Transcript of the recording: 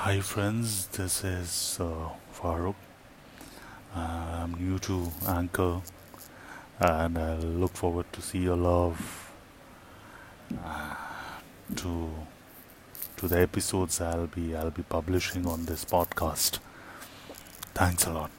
Hi, friends, this is uh, Farooq. Uh, I'm new to Anchor and I look forward to see your love uh, to to the episodes I'll be I'll be publishing on this podcast. Thanks a lot.